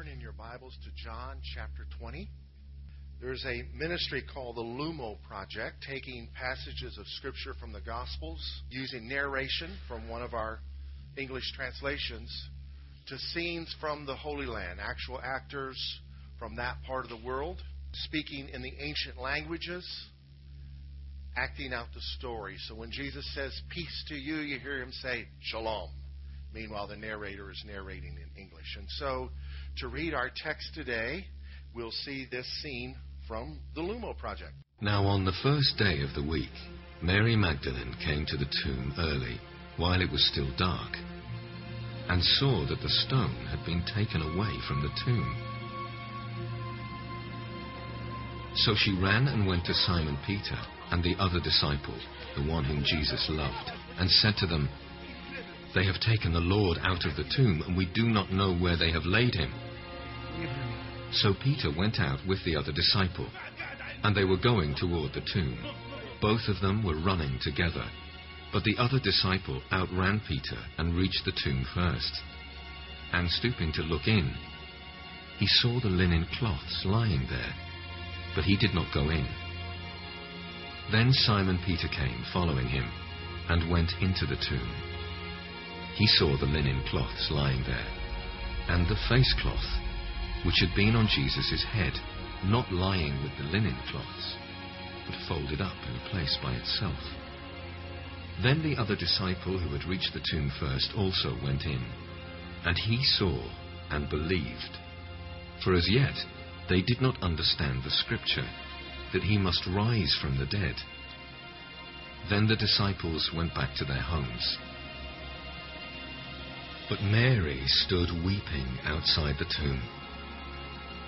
turn in your Bibles to John chapter 20. There's a ministry called the Lumo Project, taking passages of Scripture from the Gospels, using narration from one of our English translations, to scenes from the Holy Land, actual actors from that part of the world, speaking in the ancient languages, acting out the story. So when Jesus says, Peace to you, you hear him say, Shalom. Meanwhile, the narrator is narrating in English. And so to read our text today, we'll see this scene from the Lumo Project. Now, on the first day of the week, Mary Magdalene came to the tomb early, while it was still dark, and saw that the stone had been taken away from the tomb. So she ran and went to Simon Peter and the other disciple, the one whom Jesus loved, and said to them, They have taken the Lord out of the tomb, and we do not know where they have laid him. So Peter went out with the other disciple, and they were going toward the tomb. Both of them were running together. But the other disciple outran Peter and reached the tomb first. And stooping to look in, he saw the linen cloths lying there, but he did not go in. Then Simon Peter came, following him, and went into the tomb. He saw the linen cloths lying there, and the face cloth which had been on Jesus' head, not lying with the linen cloths, but folded up in a place by itself. Then the other disciple who had reached the tomb first also went in, and he saw and believed. For as yet they did not understand the scripture, that he must rise from the dead. Then the disciples went back to their homes. But Mary stood weeping outside the tomb.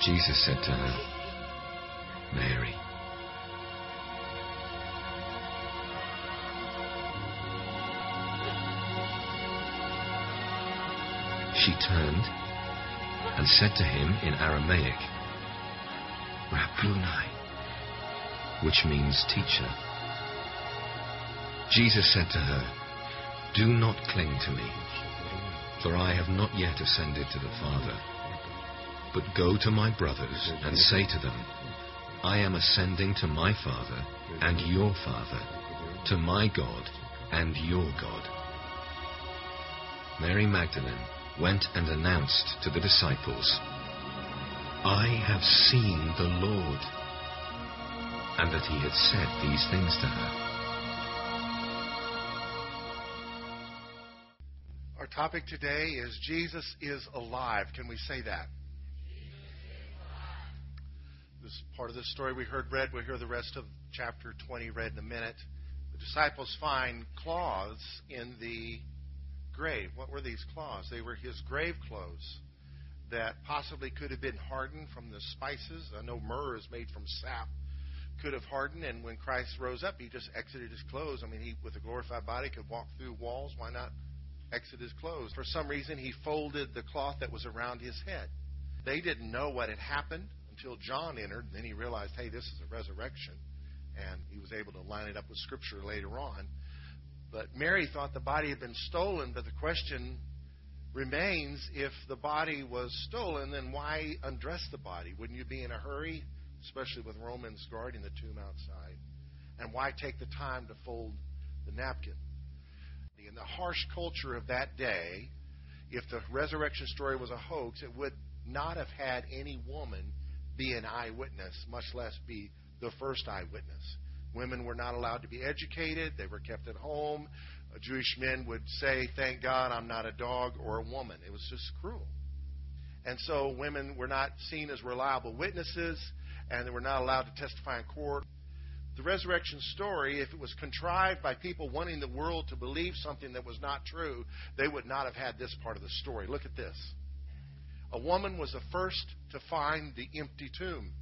Jesus said to her, Mary. She turned and said to him in Aramaic, Rabboni, which means teacher. Jesus said to her, Do not cling to me, for I have not yet ascended to the Father. But go to my brothers and say to them, I am ascending to my Father and your Father, to my God and your God. Mary Magdalene went and announced to the disciples, I have seen the Lord, and that he had said these things to her. Our topic today is Jesus is alive. Can we say that? This part of the story we heard read. We'll hear the rest of chapter 20 read in a minute. The disciples find cloths in the grave. What were these cloths? They were his grave clothes that possibly could have been hardened from the spices. I know myrrh is made from sap. Could have hardened, and when Christ rose up, he just exited his clothes. I mean, he, with a glorified body, could walk through walls. Why not exit his clothes? For some reason, he folded the cloth that was around his head. They didn't know what had happened until John entered, then he realized, hey, this is a resurrection, and he was able to line it up with Scripture later on. But Mary thought the body had been stolen, but the question remains if the body was stolen, then why undress the body? Wouldn't you be in a hurry, especially with Romans guarding the tomb outside? And why take the time to fold the napkin? In the harsh culture of that day, if the resurrection story was a hoax, it would not have had any woman be an eyewitness, much less be the first eyewitness. Women were not allowed to be educated, they were kept at home. Jewish men would say, Thank God I'm not a dog or a woman. It was just cruel. And so women were not seen as reliable witnesses, and they were not allowed to testify in court. The resurrection story, if it was contrived by people wanting the world to believe something that was not true, they would not have had this part of the story. Look at this. A woman was the first to find the empty tomb.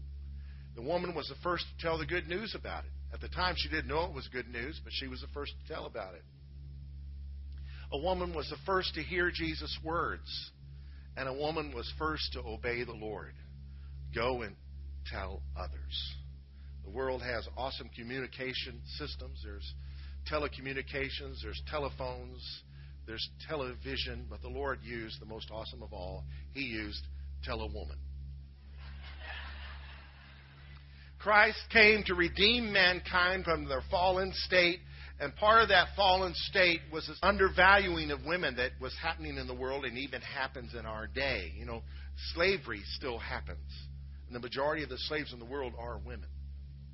The woman was the first to tell the good news about it. At the time, she didn't know it was good news, but she was the first to tell about it. A woman was the first to hear Jesus' words, and a woman was first to obey the Lord. Go and tell others. The world has awesome communication systems. There's telecommunications, there's telephones, there's television, but the Lord used the most awesome of all. He used tell a woman. Christ came to redeem mankind from their fallen state, and part of that fallen state was this undervaluing of women that was happening in the world and even happens in our day. You know, slavery still happens, and the majority of the slaves in the world are women.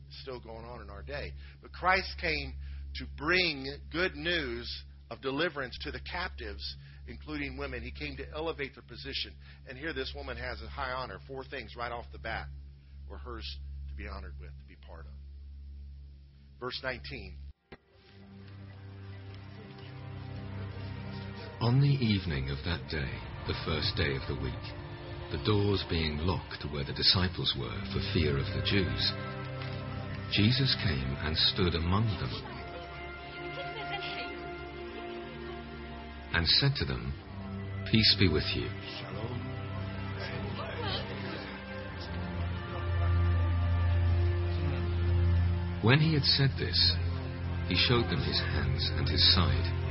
It's still going on in our day. But Christ came to bring good news of deliverance to the captives, including women. He came to elevate their position. And here this woman has a high honor. Four things right off the bat were hers to be honored with, to be part of. Verse 19. On the evening of that day, the first day of the week, the doors being locked where the disciples were for fear of the Jews, Jesus came and stood among them and said to them, Peace be with you. When he had said this, he showed them his hands and his side.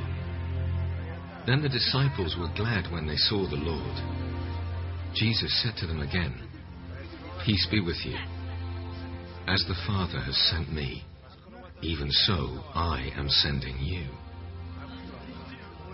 Then the disciples were glad when they saw the Lord. Jesus said to them again, Peace be with you. As the Father has sent me, even so I am sending you.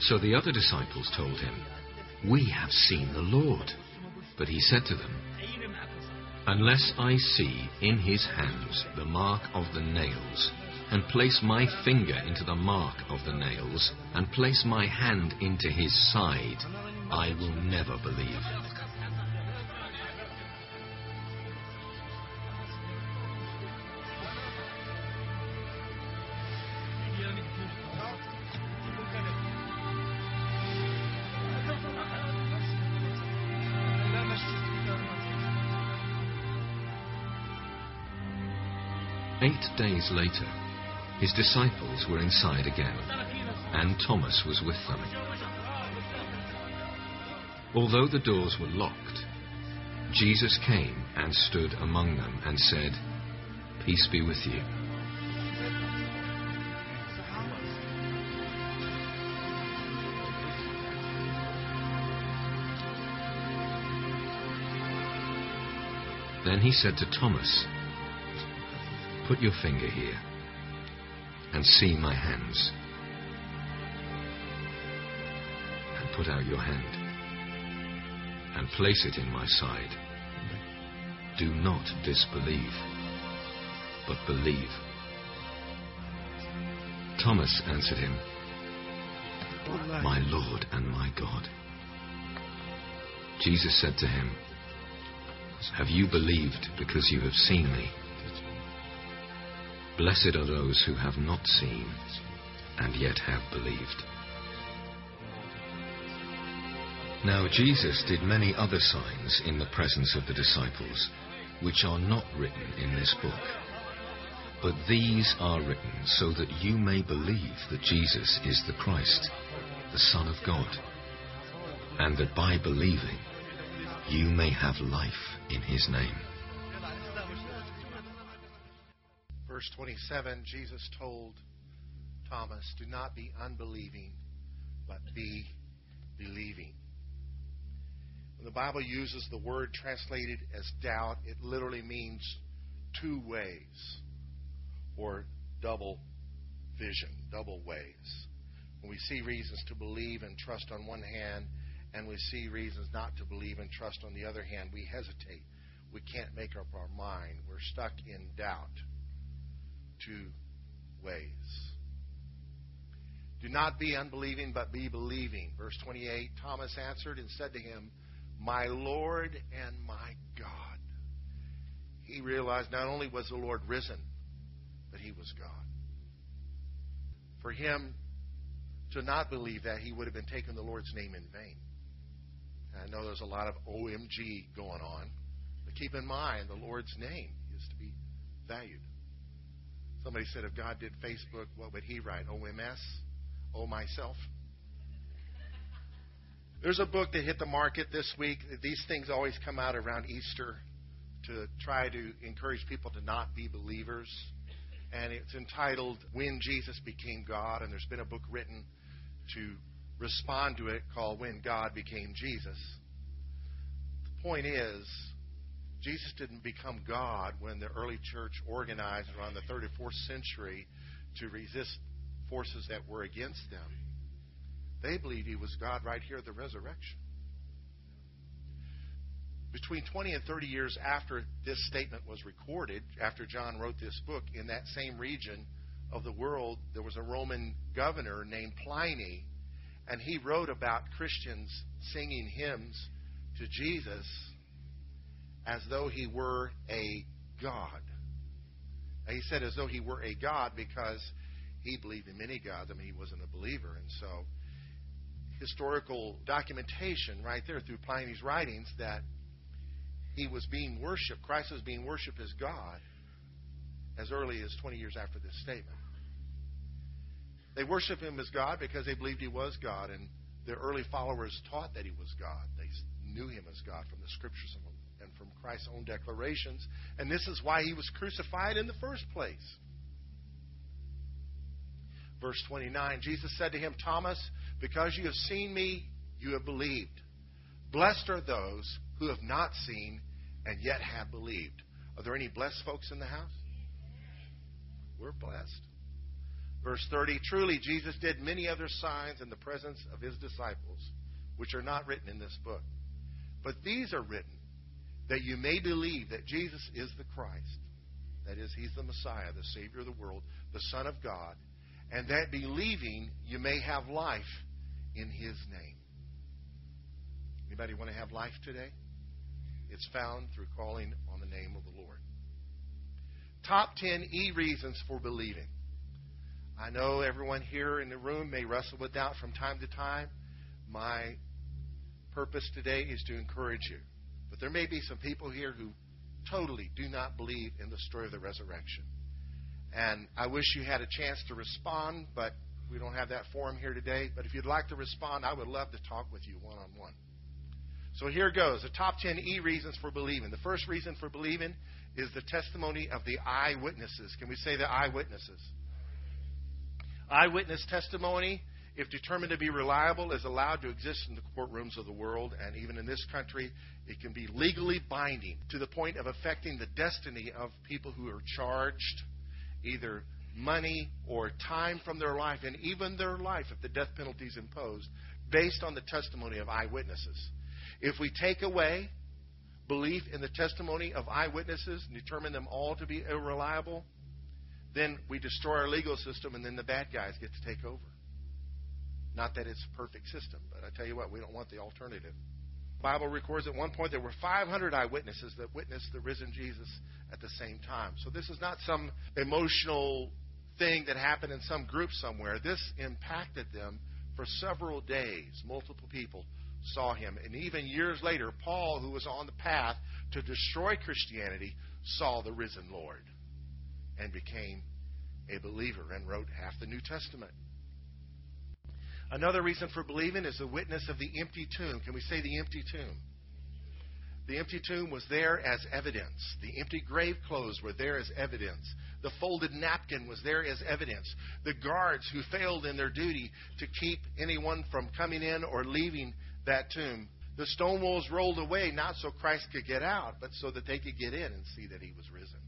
So the other disciples told him, We have seen the Lord. But he said to them, Unless I see in his hands the mark of the nails, and place my finger into the mark of the nails, and place my hand into his side, I will never believe. Eight days later, his disciples were inside again, and Thomas was with them. Although the doors were locked, Jesus came and stood among them and said, Peace be with you. Then he said to Thomas, Put your finger here and see my hands. And put out your hand and place it in my side. Do not disbelieve, but believe. Thomas answered him, My Lord and my God. Jesus said to him, Have you believed because you have seen me? Blessed are those who have not seen and yet have believed. Now Jesus did many other signs in the presence of the disciples, which are not written in this book. But these are written so that you may believe that Jesus is the Christ, the Son of God, and that by believing you may have life in his name. Verse 27 Jesus told Thomas, Do not be unbelieving, but be believing. When the Bible uses the word translated as doubt, it literally means two ways or double vision, double ways. When we see reasons to believe and trust on one hand, and we see reasons not to believe and trust on the other hand, we hesitate. We can't make up our mind. We're stuck in doubt. Two ways. Do not be unbelieving, but be believing. Verse 28 Thomas answered and said to him, My Lord and my God. He realized not only was the Lord risen, but he was God. For him to not believe that, he would have been taking the Lord's name in vain. I know there's a lot of OMG going on, but keep in mind the Lord's name is to be valued. Somebody said if God did Facebook, what would he write? OMS? Oh, myself? There's a book that hit the market this week. These things always come out around Easter to try to encourage people to not be believers. And it's entitled When Jesus Became God. And there's been a book written to respond to it called When God Became Jesus. The point is, Jesus didn't become God when the early church organized around the third or fourth century to resist forces that were against them. They believed he was God right here at the resurrection. Between 20 and 30 years after this statement was recorded, after John wrote this book, in that same region of the world, there was a Roman governor named Pliny and he wrote about Christians singing hymns to Jesus as though he were a God. He said as though he were a God because he believed in many gods. I mean, he wasn't a believer. And so, historical documentation right there through Pliny's writings that he was being worshiped, Christ was being worshiped as God as early as 20 years after this statement. They worshiped him as God because they believed he was God, and their early followers taught that he was God. They knew him as God from the scriptures and from Christ's own declarations, and this is why he was crucified in the first place. Verse 29 Jesus said to him, Thomas, because you have seen me, you have believed. Blessed are those who have not seen and yet have believed. Are there any blessed folks in the house? We're blessed. Verse 30 Truly, Jesus did many other signs in the presence of his disciples, which are not written in this book. But these are written that you may believe that Jesus is the Christ. That is, he's the Messiah, the Savior of the world, the Son of God. And that believing you may have life in his name. Anybody want to have life today? It's found through calling on the name of the Lord. Top 10 E reasons for believing. I know everyone here in the room may wrestle with doubt from time to time. My purpose today is to encourage you. But there may be some people here who totally do not believe in the story of the resurrection. And I wish you had a chance to respond, but we don't have that forum here today. But if you'd like to respond, I would love to talk with you one on one. So here goes the top 10 E reasons for believing. The first reason for believing is the testimony of the eyewitnesses. Can we say the eyewitnesses? Eyewitness testimony, if determined to be reliable, is allowed to exist in the courtrooms of the world, and even in this country, it can be legally binding to the point of affecting the destiny of people who are charged, either money or time from their life, and even their life if the death penalty is imposed, based on the testimony of eyewitnesses. If we take away belief in the testimony of eyewitnesses and determine them all to be irreliable, then we destroy our legal system, and then the bad guys get to take over. Not that it's a perfect system, but I tell you what, we don't want the alternative. The Bible records at one point there were 500 eyewitnesses that witnessed the risen Jesus at the same time. So this is not some emotional thing that happened in some group somewhere. This impacted them for several days. Multiple people saw him. And even years later, Paul, who was on the path to destroy Christianity, saw the risen Lord and became a believer and wrote half the New Testament. Another reason for believing is the witness of the empty tomb. Can we say the empty tomb? The empty tomb was there as evidence. The empty grave clothes were there as evidence. The folded napkin was there as evidence. The guards who failed in their duty to keep anyone from coming in or leaving that tomb. The stone walls rolled away, not so Christ could get out, but so that they could get in and see that he was risen.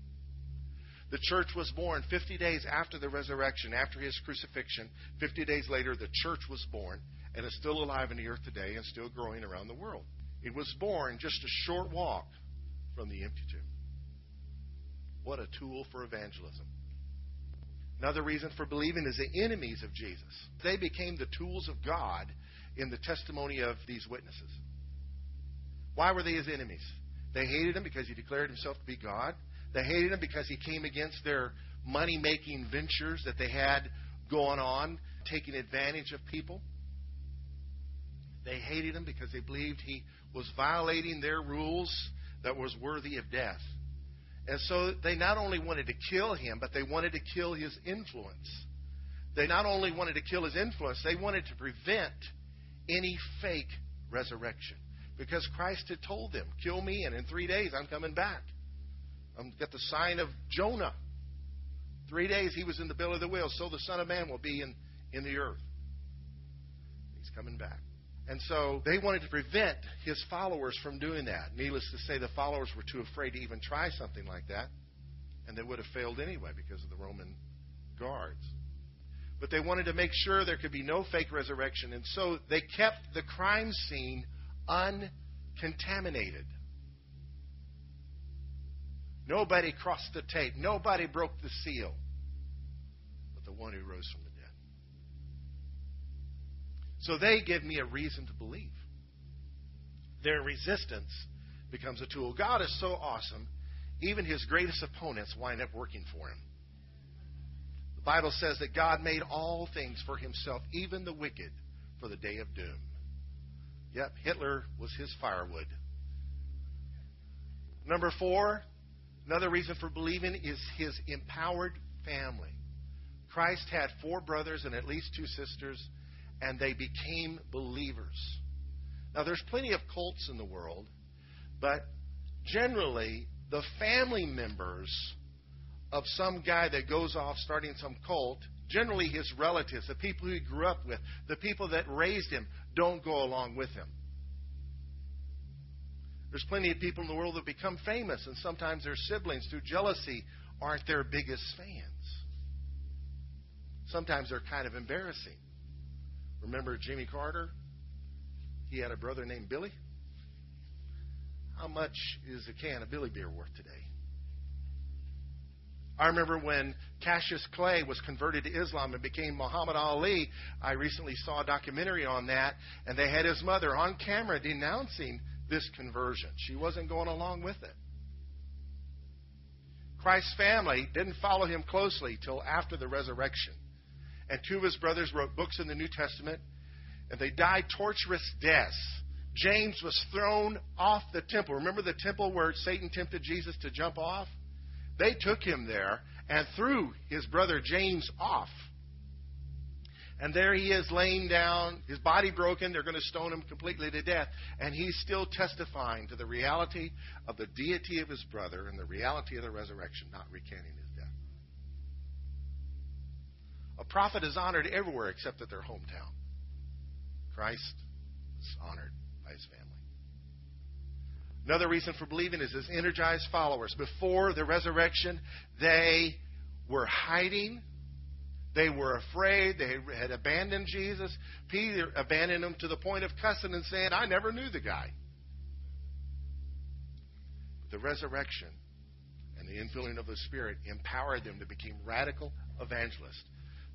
The church was born 50 days after the resurrection, after his crucifixion. 50 days later, the church was born and is still alive in the earth today and still growing around the world. It was born just a short walk from the empty tomb. What a tool for evangelism. Another reason for believing is the enemies of Jesus. They became the tools of God in the testimony of these witnesses. Why were they his enemies? They hated him because he declared himself to be God. They hated him because he came against their money making ventures that they had going on, taking advantage of people. They hated him because they believed he was violating their rules that was worthy of death. And so they not only wanted to kill him, but they wanted to kill his influence. They not only wanted to kill his influence, they wanted to prevent any fake resurrection. Because Christ had told them, Kill me, and in three days I'm coming back. I've got the sign of Jonah. Three days he was in the belly of the whale, so the Son of Man will be in, in the earth. He's coming back. And so they wanted to prevent his followers from doing that. Needless to say, the followers were too afraid to even try something like that, and they would have failed anyway because of the Roman guards. But they wanted to make sure there could be no fake resurrection, and so they kept the crime scene uncontaminated. Nobody crossed the tape, nobody broke the seal, but the one who rose from the dead. so they give me a reason to believe. Their resistance becomes a tool. God is so awesome, even his greatest opponents wind up working for him. The Bible says that God made all things for himself, even the wicked, for the day of doom. Yep, Hitler was his firewood. Number four, another reason for believing is his empowered family. Christ had four brothers and at least two sisters and they became believers. Now, there's plenty of cults in the world, but generally, the family members of some guy that goes off starting some cult, generally his relatives, the people he grew up with, the people that raised him, don't go along with him. There's plenty of people in the world that become famous, and sometimes their siblings, through jealousy, aren't their biggest fans. Sometimes they're kind of embarrassing. Remember Jimmy Carter? He had a brother named Billy. How much is a can of Billy beer worth today? I remember when Cassius Clay was converted to Islam and became Muhammad Ali. I recently saw a documentary on that, and they had his mother on camera denouncing this conversion. She wasn't going along with it. Christ's family didn't follow him closely till after the resurrection and two of his brothers wrote books in the New Testament, and they died torturous deaths. James was thrown off the temple. Remember the temple where Satan tempted Jesus to jump off? They took him there and threw his brother James off. And there he is laying down, his body broken. They're going to stone him completely to death. And he's still testifying to the reality of the deity of his brother and the reality of the resurrection, not recanting his death. A prophet is honored everywhere except at their hometown. Christ is honored by his family. Another reason for believing is his energized followers. Before the resurrection, they were hiding. They were afraid. They had abandoned Jesus. Peter abandoned him to the point of cussing and saying, I never knew the guy. The resurrection and the infilling of the Spirit empowered them to become radical evangelists.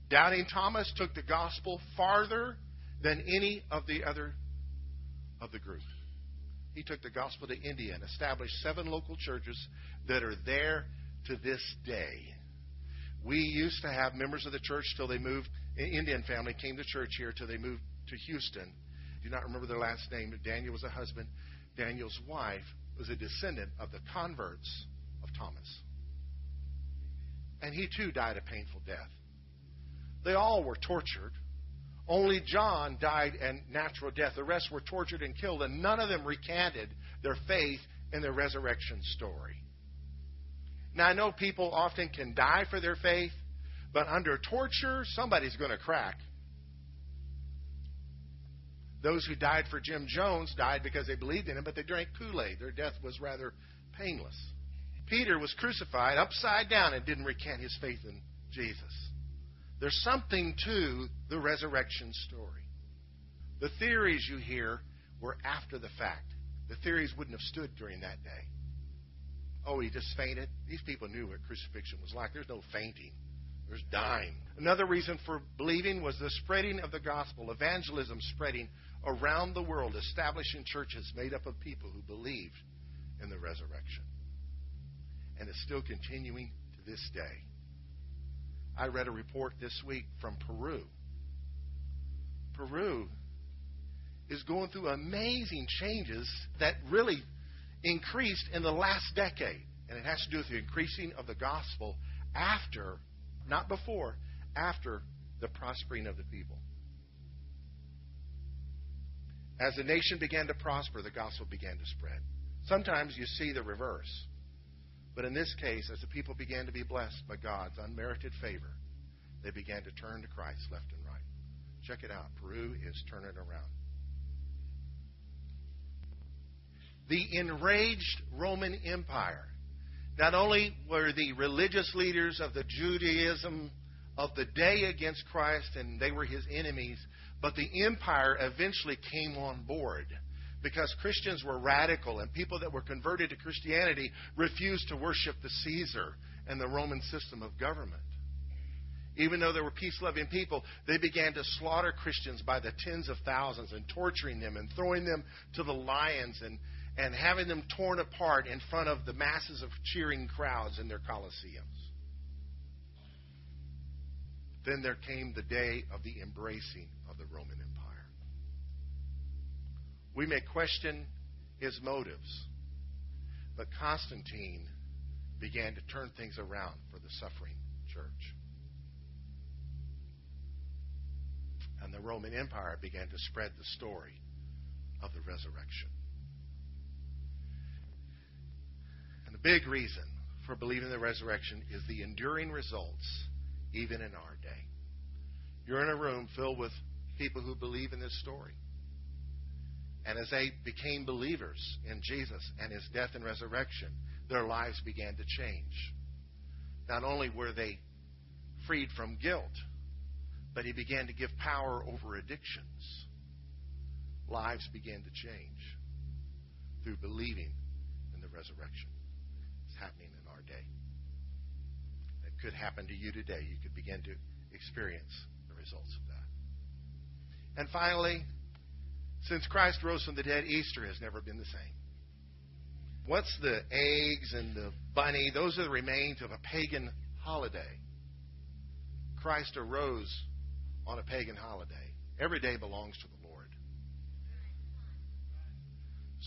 Doubting Thomas took the gospel farther than any of the other of the group. He took the gospel to India and established seven local churches that are there to this day. We used to have members of the church till they moved. An Indian family came to church here till they moved to Houston. I do not remember their last name. Daniel was a husband. Daniel's wife was a descendant of the converts of Thomas. And he too died a painful death. They all were tortured. Only John died a natural death. The rest were tortured and killed, and none of them recanted their faith in the resurrection story. Now, I know people often can die for their faith, but under torture, somebody's going to crack. Those who died for Jim Jones died because they believed in him, but they drank Kool Aid. Their death was rather painless. Peter was crucified upside down and didn't recant his faith in Jesus. There's something to the resurrection story. The theories you hear were after the fact. The theories wouldn't have stood during that day. Oh, he just fainted? These people knew what crucifixion was like. There's no fainting, there's dying. Another reason for believing was the spreading of the gospel, evangelism spreading around the world, establishing churches made up of people who believed in the resurrection. And it's still continuing to this day. I read a report this week from Peru. Peru is going through amazing changes that really increased in the last decade. And it has to do with the increasing of the gospel after, not before, after the prospering of the people. As the nation began to prosper, the gospel began to spread. Sometimes you see the reverse. But in this case, as the people began to be blessed by God's unmerited favor, they began to turn to Christ left and right. Check it out. Peru is turning around. The enraged Roman Empire. Not only were the religious leaders of the Judaism of the day against Christ and they were his enemies, but the empire eventually came on board because Christians were radical and people that were converted to Christianity refused to worship the Caesar and the Roman system of government. Even though they were peace loving people, they began to slaughter Christians by the tens of thousands and torturing them and throwing them to the lions and, and having them torn apart in front of the masses of cheering crowds in their coliseums. Then there came the day of the embracing of the Roman Empire. We may question his motives, but Constantine began to turn things around for the suffering church. And the Roman Empire began to spread the story of the resurrection. The big reason for believing the resurrection is the enduring results, even in our day. You're in a room filled with people who believe in this story. And as they became believers in Jesus and his death and resurrection, their lives began to change. Not only were they freed from guilt, but he began to give power over addictions. Lives began to change through believing in the resurrection happening in our day. It could happen to you today. You could begin to experience the results of that. And finally, since Christ rose from the dead, Easter has never been the same. What's the eggs and the bunny? Those are the remains of a pagan holiday. Christ arose on a pagan holiday. Every day belongs to the Lord.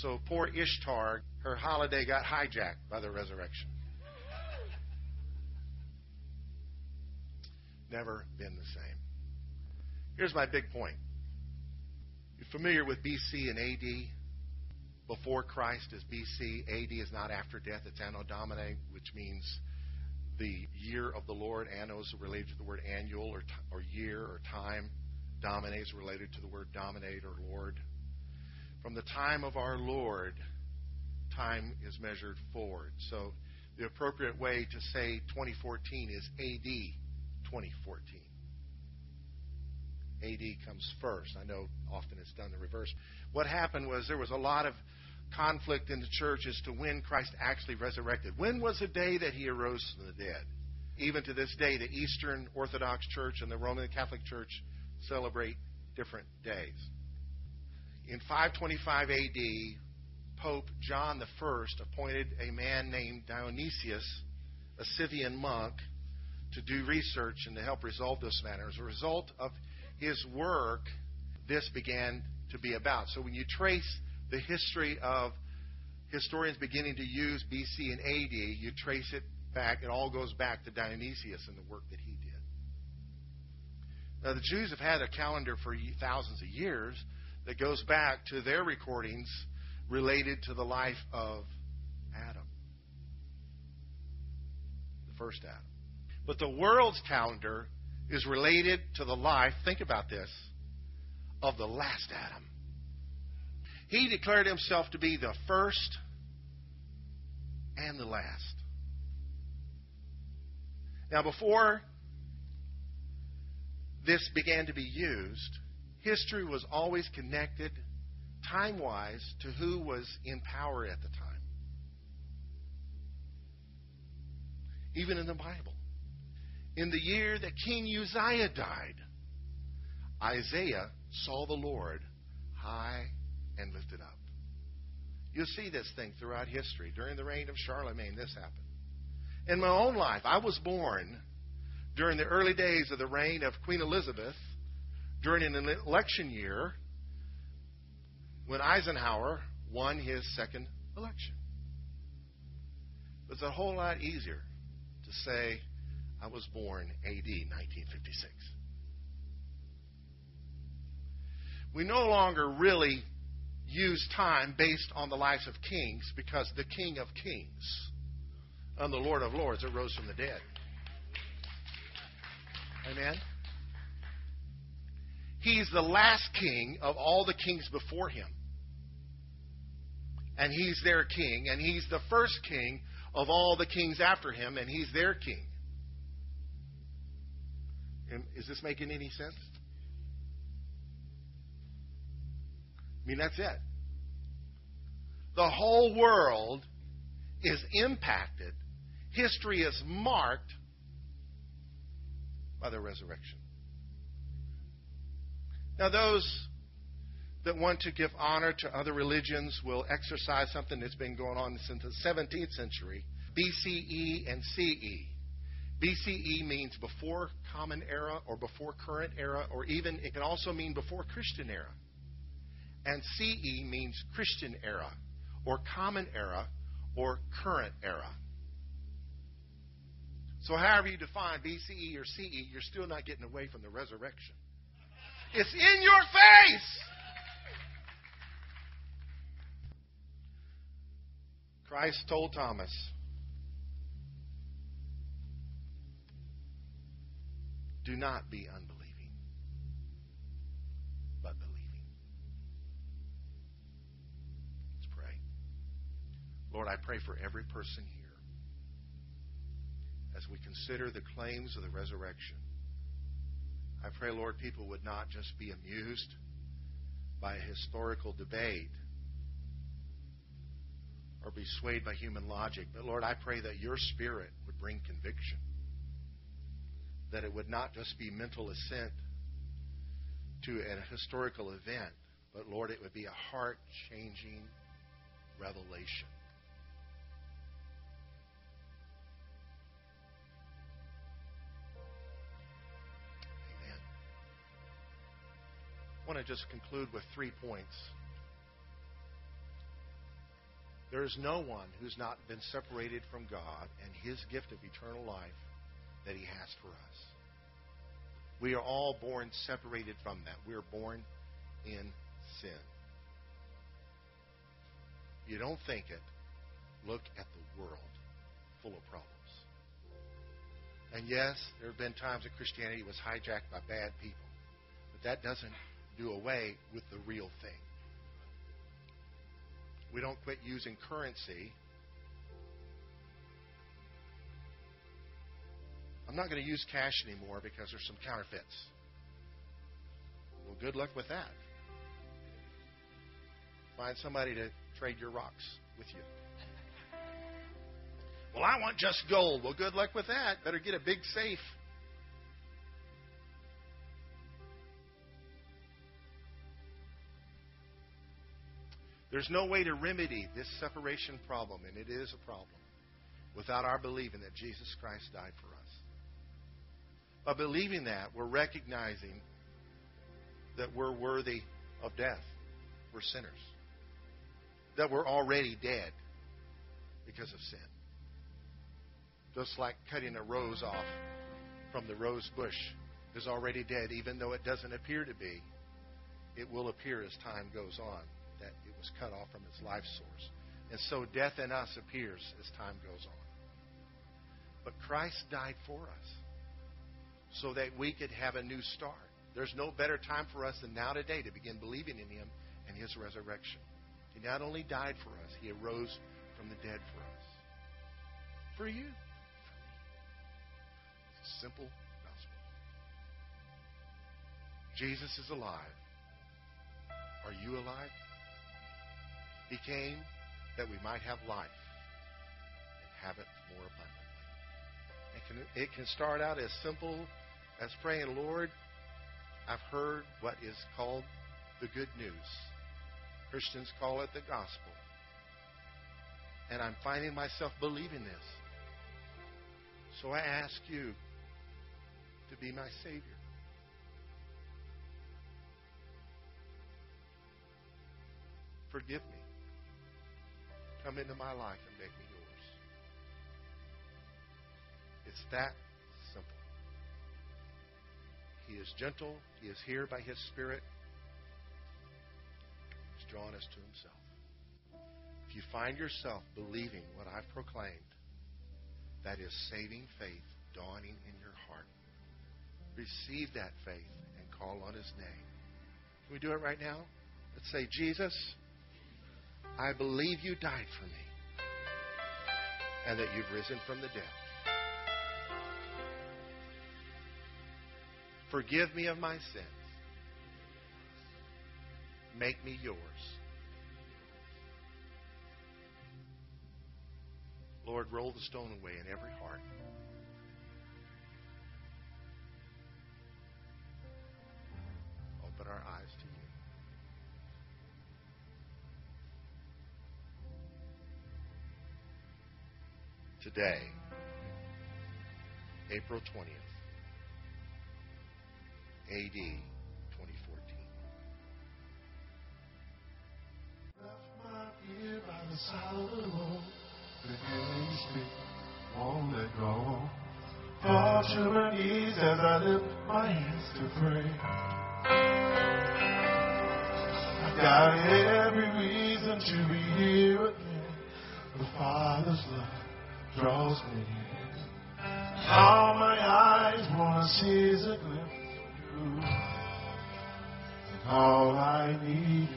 So poor Ishtar her holiday got hijacked by the resurrection. Never been the same. Here's my big point. You're familiar with BC and AD? Before Christ is BC. AD is not after death. It's Anno Domini, which means the year of the Lord. Anno is related to the word annual or, t- or year or time. Domine is related to the word dominate or Lord. From the time of our Lord time is measured forward. So the appropriate way to say 2014 is AD 2014. AD comes first. I know often it's done the reverse. What happened was there was a lot of conflict in the church as to when Christ actually resurrected. When was the day that he arose from the dead? Even to this day, the Eastern Orthodox Church and the Roman Catholic Church celebrate different days. In 525 AD, Pope John I appointed a man named Dionysius, a Scythian monk, to do research and to help resolve this matter. As a result of his work, this began to be about. So when you trace the history of historians beginning to use BC and AD, you trace it back, it all goes back to Dionysius and the work that he did. Now, the Jews have had a calendar for thousands of years that goes back to their recordings related to the life of Adam, the first Adam. But the world's calendar is related to the life, think about this, of the last Adam. He declared himself to be the first and the last. Now, before this began to be used, history was always connected, time wise, to who was in power at the time. Even in the Bible. In the year that King Uzziah died, Isaiah saw the Lord high and lifted up. You'll see this thing throughout history. During the reign of Charlemagne, this happened. In my own life, I was born during the early days of the reign of Queen Elizabeth, during an election year when Eisenhower won his second election. It's a whole lot easier to say I was born AD 1956. We no longer really use time based on the lives of kings because the King of Kings and the Lord of Lords arose from the dead. Amen? He's the last king of all the kings before him. And he's their king. And he's the first king of all the kings after him. And he's their king. Is this making any sense? I mean, that's it. The whole world is impacted. History is marked by the resurrection. Now, those that want to give honor to other religions will exercise something that's been going on since the 17th century BCE and CE. BCE means before Common Era or before Current Era, or even it can also mean before Christian Era. And CE means Christian Era, or Common Era, or Current Era. So, however you define BCE or CE, you're still not getting away from the resurrection. It's in your face. Christ told Thomas, Do not be unbelieving, but believing. Let's pray. Lord, I pray for every person here as we consider the claims of the resurrection. I pray, Lord, people would not just be amused by a historical debate or be swayed by human logic, but Lord, I pray that your spirit would bring conviction, that it would not just be mental assent to a historical event, but Lord, it would be a heart changing revelation. To just conclude with three points. There is no one who's not been separated from God and his gift of eternal life that he has for us. We are all born separated from that. We are born in sin. You don't think it. Look at the world full of problems. And yes, there have been times that Christianity was hijacked by bad people. But that doesn't do away with the real thing. We don't quit using currency. I'm not going to use cash anymore because there's some counterfeits. Well, good luck with that. Find somebody to trade your rocks with you. Well, I want just gold. Well, good luck with that. Better get a big safe There's no way to remedy this separation problem, and it is a problem, without our believing that Jesus Christ died for us. By believing that, we're recognizing that we're worthy of death. We're sinners. That we're already dead because of sin. Just like cutting a rose off from the rose bush is already dead, even though it doesn't appear to be. It will appear as time goes on. Was cut off from its life source. And so death in us appears as time goes on. But Christ died for us so that we could have a new start. There's no better time for us than now today to begin believing in Him and His resurrection. He not only died for us, He arose from the dead for us. For you. It's a simple gospel. Jesus is alive. Are you alive? He came that we might have life and have it more abundantly. It can, it can start out as simple as praying, Lord, I've heard what is called the good news. Christians call it the gospel. And I'm finding myself believing this. So I ask you to be my Savior. Forgive me. Come into my life and make me yours. It's that simple. He is gentle. He is here by His Spirit. He's drawn us to Himself. If you find yourself believing what I've proclaimed, that is saving faith dawning in your heart. Receive that faith and call on His name. Can we do it right now? Let's say, Jesus, I believe you died for me and that you've risen from the dead. Forgive me of my sins. Make me yours. Lord, roll the stone away in every heart. Today, April 20th, AD 2014. Left my ear by the side of the. The healing won't let go. Fall to my knees as I lift my hands to pray. Got every reason to be here again. The Father's love draws me in. All my eyes wanna see is a glimpse of you. And all I need